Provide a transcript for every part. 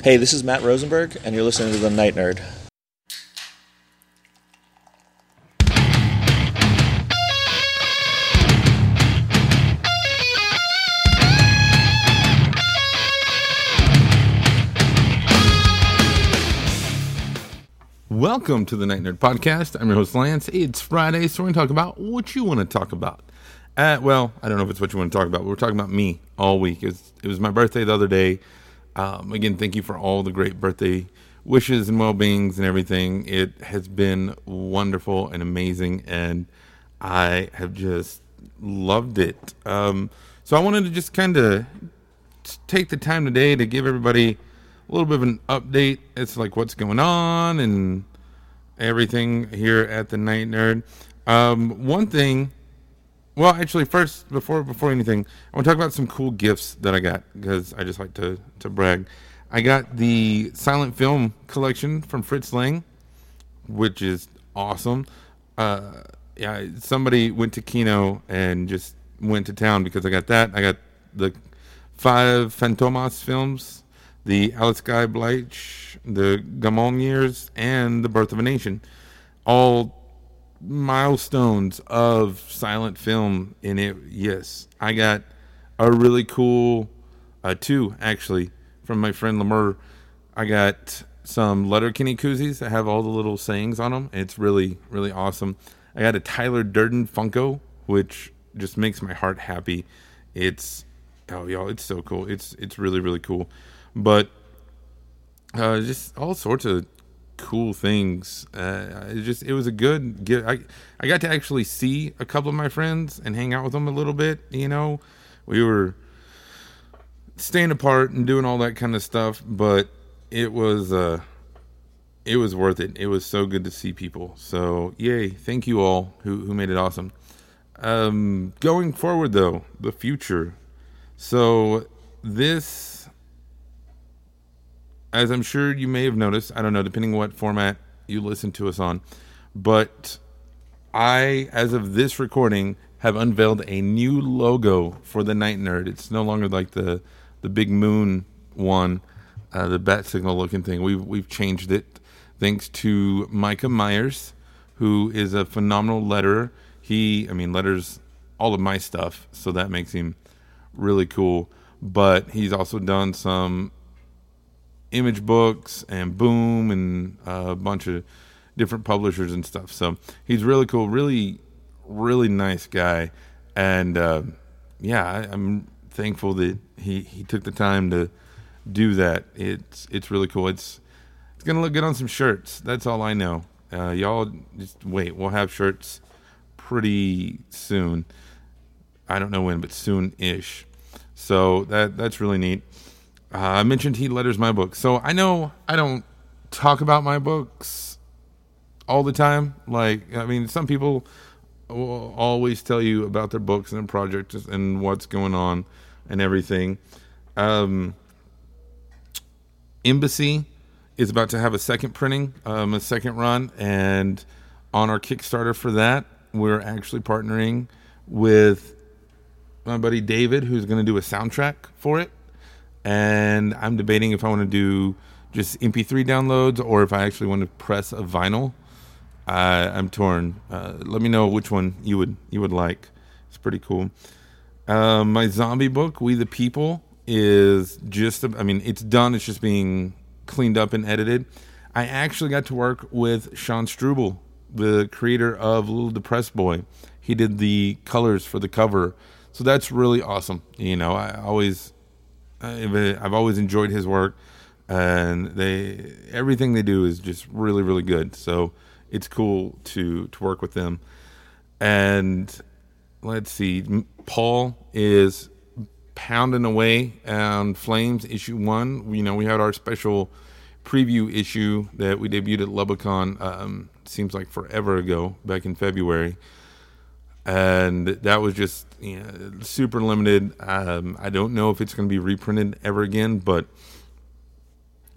Hey, this is Matt Rosenberg, and you're listening to The Night Nerd. Welcome to the Night Nerd Podcast. I'm your host, Lance. It's Friday, so we're going to talk about what you want to talk about. Uh, well, I don't know if it's what you want to talk about, but we're talking about me all week. It was, it was my birthday the other day. Um, again, thank you for all the great birthday wishes and well beings and everything. It has been wonderful and amazing, and I have just loved it. Um, so I wanted to just kind of take the time today to give everybody a little bit of an update. It's like what's going on and everything here at the Night Nerd. Um, one thing, well, actually, first before before anything, I want to talk about some cool gifts that I got because I just like to to brag. I got the silent film collection from Fritz Lang, which is awesome. Uh, yeah, somebody went to Kino and just went to town because I got that. I got the five Fantomas films the Alice Guy Blaché, the Gaumont years, and the Birth of a Nation. All milestones of silent film in it. Yes, I got a really cool uh, two actually from my friend Lemur. I got some Letterkenny koozies that have all the little sayings on them. It's really really awesome. I got a Tyler Durden Funko, which just makes my heart happy. It's oh y'all, it's so cool. It's it's really really cool but uh, just all sorts of cool things. Uh, it just it was a good get. I I got to actually see a couple of my friends and hang out with them a little bit. You know, we were staying apart and doing all that kind of stuff, but it was uh it was worth it. It was so good to see people. So yay! Thank you all who who made it awesome. Um, going forward though, the future. So this as I'm sure you may have noticed, I don't know, depending what format you listen to us on, but I, as of this recording, have unveiled a new logo for the Night Nerd. It's no longer like the the big moon one, uh, the bat signal looking thing. We've we've changed it thanks to Micah Myers, who is a phenomenal letterer. He, I mean, letters all of my stuff, so that makes him really cool. But he's also done some Image Books and Boom and a bunch of different publishers and stuff. So he's really cool, really, really nice guy, and uh, yeah, I, am thankful that he he took the time to do that. It's it's really cool. It's it's gonna look good on some shirts. That's all I know. Uh, y'all just wait. We'll have shirts pretty soon. I don't know when, but soon ish. So that that's really neat. Uh, I mentioned he letters my books, so I know I don't talk about my books all the time. Like, I mean, some people will always tell you about their books and their projects and what's going on and everything. Um, Embassy is about to have a second printing, um, a second run, and on our Kickstarter for that, we're actually partnering with my buddy David, who's going to do a soundtrack for it and I'm debating if I want to do just MP3 downloads or if I actually want to press a vinyl. I'm torn. Uh, let me know which one you would you would like. It's pretty cool. Uh, my zombie book, We the People, is just. I mean, it's done. It's just being cleaned up and edited. I actually got to work with Sean Struble, the creator of Little Depressed Boy. He did the colors for the cover, so that's really awesome. You know, I always I've always enjoyed his work, and they everything they do is just really really good. So it's cool to to work with them. And let's see, Paul is pounding away on Flames issue one. You know, we had our special preview issue that we debuted at Lubicon. Um, seems like forever ago, back in February and that was just you know, super limited. Um, I don't know if it's going to be reprinted ever again, but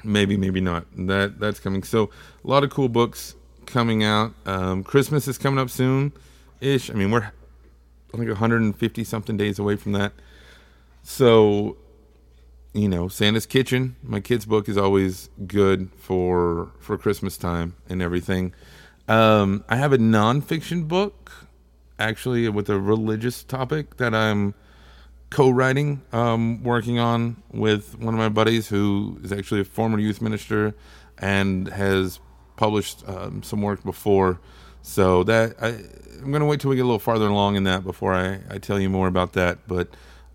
maybe, maybe not. That that's coming. So a lot of cool books coming out. Um, Christmas is coming up soon, ish. I mean, we're I think 150 something days away from that. So you know, Santa's Kitchen. My kids' book is always good for for Christmas time and everything. Um, I have a nonfiction book, actually, with a religious topic that I'm co-writing, um, working on with one of my buddies who is actually a former youth minister and has published um, some work before. So that I, I'm going to wait till we get a little farther along in that before I, I tell you more about that. But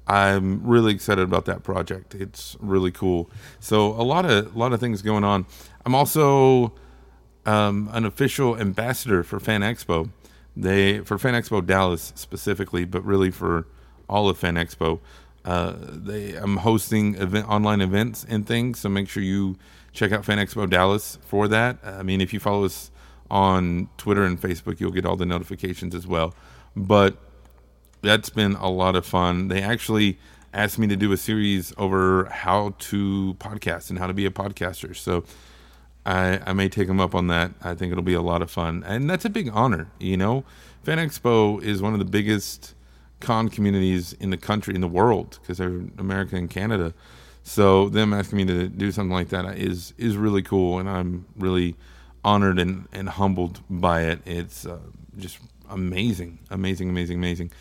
I'm really excited about that project. It's really cool. So a lot of a lot of things going on. I'm also um, an official ambassador for Fan Expo. They for Fan Expo Dallas specifically, but really for all of Fan Expo. Uh, they I'm hosting event online events and things, so make sure you check out Fan Expo Dallas for that. I mean, if you follow us on Twitter and Facebook, you'll get all the notifications as well. But that's been a lot of fun. They actually asked me to do a series over how to podcast and how to be a podcaster. So I, I may take them up on that. I think it'll be a lot of fun. And that's a big honor, you know. Fan Expo is one of the biggest con communities in the country, in the world, because they're America and Canada. So them asking me to do something like that is is really cool, and I'm really honored and, and humbled by it. It's uh, just amazing, amazing, amazing, amazing.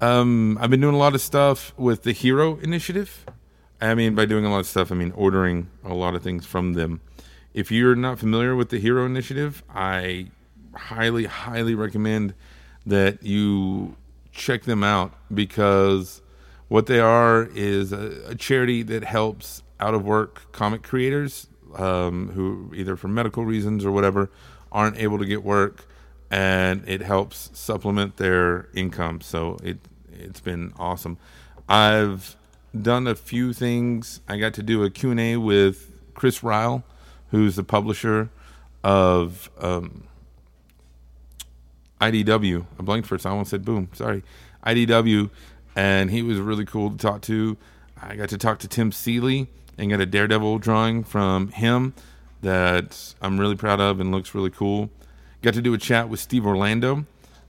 Um, I've been doing a lot of stuff with the Hero Initiative. I mean, by doing a lot of stuff, I mean ordering a lot of things from them. If you're not familiar with the Hero Initiative, I highly, highly recommend that you check them out because what they are is a, a charity that helps out of work comic creators um, who, either for medical reasons or whatever, aren't able to get work, and it helps supplement their income. So it it's been awesome. I've done a few things. I got to do a Q&A with Chris Ryall, who's the publisher of um, IDW. I blanked for second. I almost said boom. Sorry. IDW. And he was really cool to talk to. I got to talk to Tim Seeley and got a Daredevil drawing from him that I'm really proud of and looks really cool. Got to do a chat with Steve Orlando,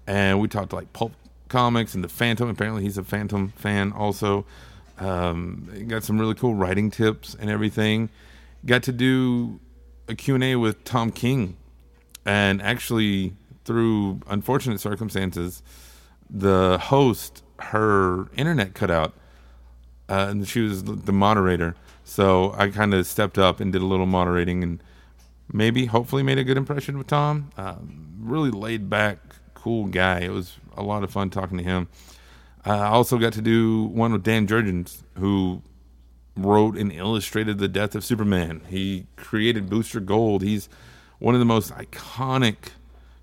and we talked like pulp comics and the Phantom. Apparently, he's a Phantom fan also. Um, got some really cool writing tips and everything. Got to do a Q&A with Tom King, and actually, through unfortunate circumstances, the host her internet cut out, uh, and she was the moderator. So I kind of stepped up and did a little moderating, and maybe, hopefully, made a good impression with Tom. Uh, really laid back, cool guy. It was a lot of fun talking to him. Uh, I also got to do one with Dan Jurgens, who wrote and illustrated the death of Superman. He created Booster Gold. He's one of the most iconic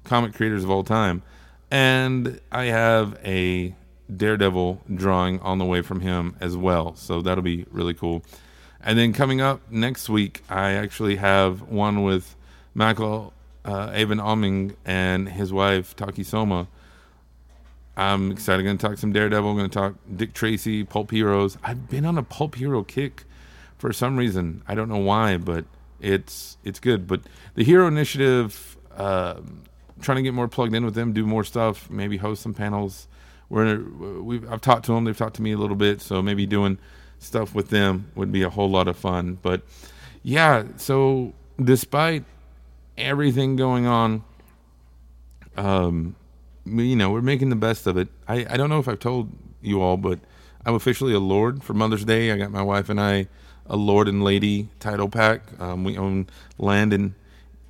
comic creators of all time. And I have a Daredevil drawing on the way from him as well. So that'll be really cool. And then coming up next week, I actually have one with Michael uh, Avon Oeming and his wife, Taki Soma I'm excited. Going to talk some Daredevil. I'm Going to talk Dick Tracy, Pulp Heroes. I've been on a Pulp Hero kick for some reason. I don't know why, but it's it's good. But the Hero Initiative, uh, trying to get more plugged in with them, do more stuff, maybe host some panels. We're we I've talked to them. They've talked to me a little bit, so maybe doing stuff with them would be a whole lot of fun. But yeah, so despite everything going on, um, you know, we're making the best of it. I, I don't know if I've told you all, but I'm officially a Lord for Mother's Day. I got my wife and I a Lord and Lady title pack. Um, we own land in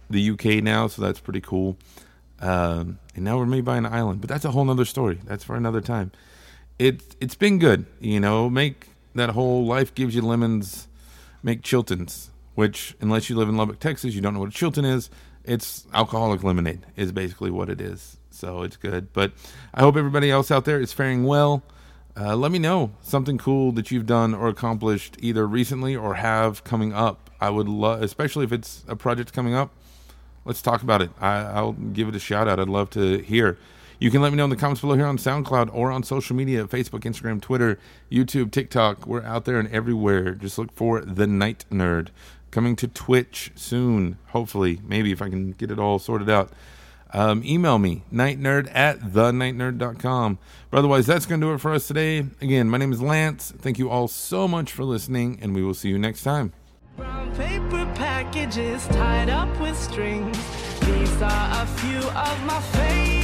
the UK now, so that's pretty cool. Um, and now we're made by an island, but that's a whole nother story. That's for another time. It it's been good, you know. Make that whole life gives you lemons. Make Chiltons, which unless you live in Lubbock, Texas, you don't know what a Chilton is. It's alcoholic lemonade, is basically what it is so it's good. But I hope everybody else out there is faring well. Uh, let me know something cool that you've done or accomplished either recently or have coming up. I would love, especially if it's a project coming up. Let's talk about it. I, will give it a shout out. I'd love to hear. You can let me know in the comments below here on SoundCloud or on social media Facebook, Instagram, Twitter, YouTube, TikTok. We're out there and everywhere. Just look for The Night Nerd. Coming to Twitch soon, hopefully. Maybe if I can get it all sorted out. Um, email me, nightnerd at thenightnerd.com. But otherwise, that's going to do it for us today. Again, my name is Lance. Thank you all so much for listening, and we will see you next time. Brown paper packages tied up with strings. These are a few of my favorites.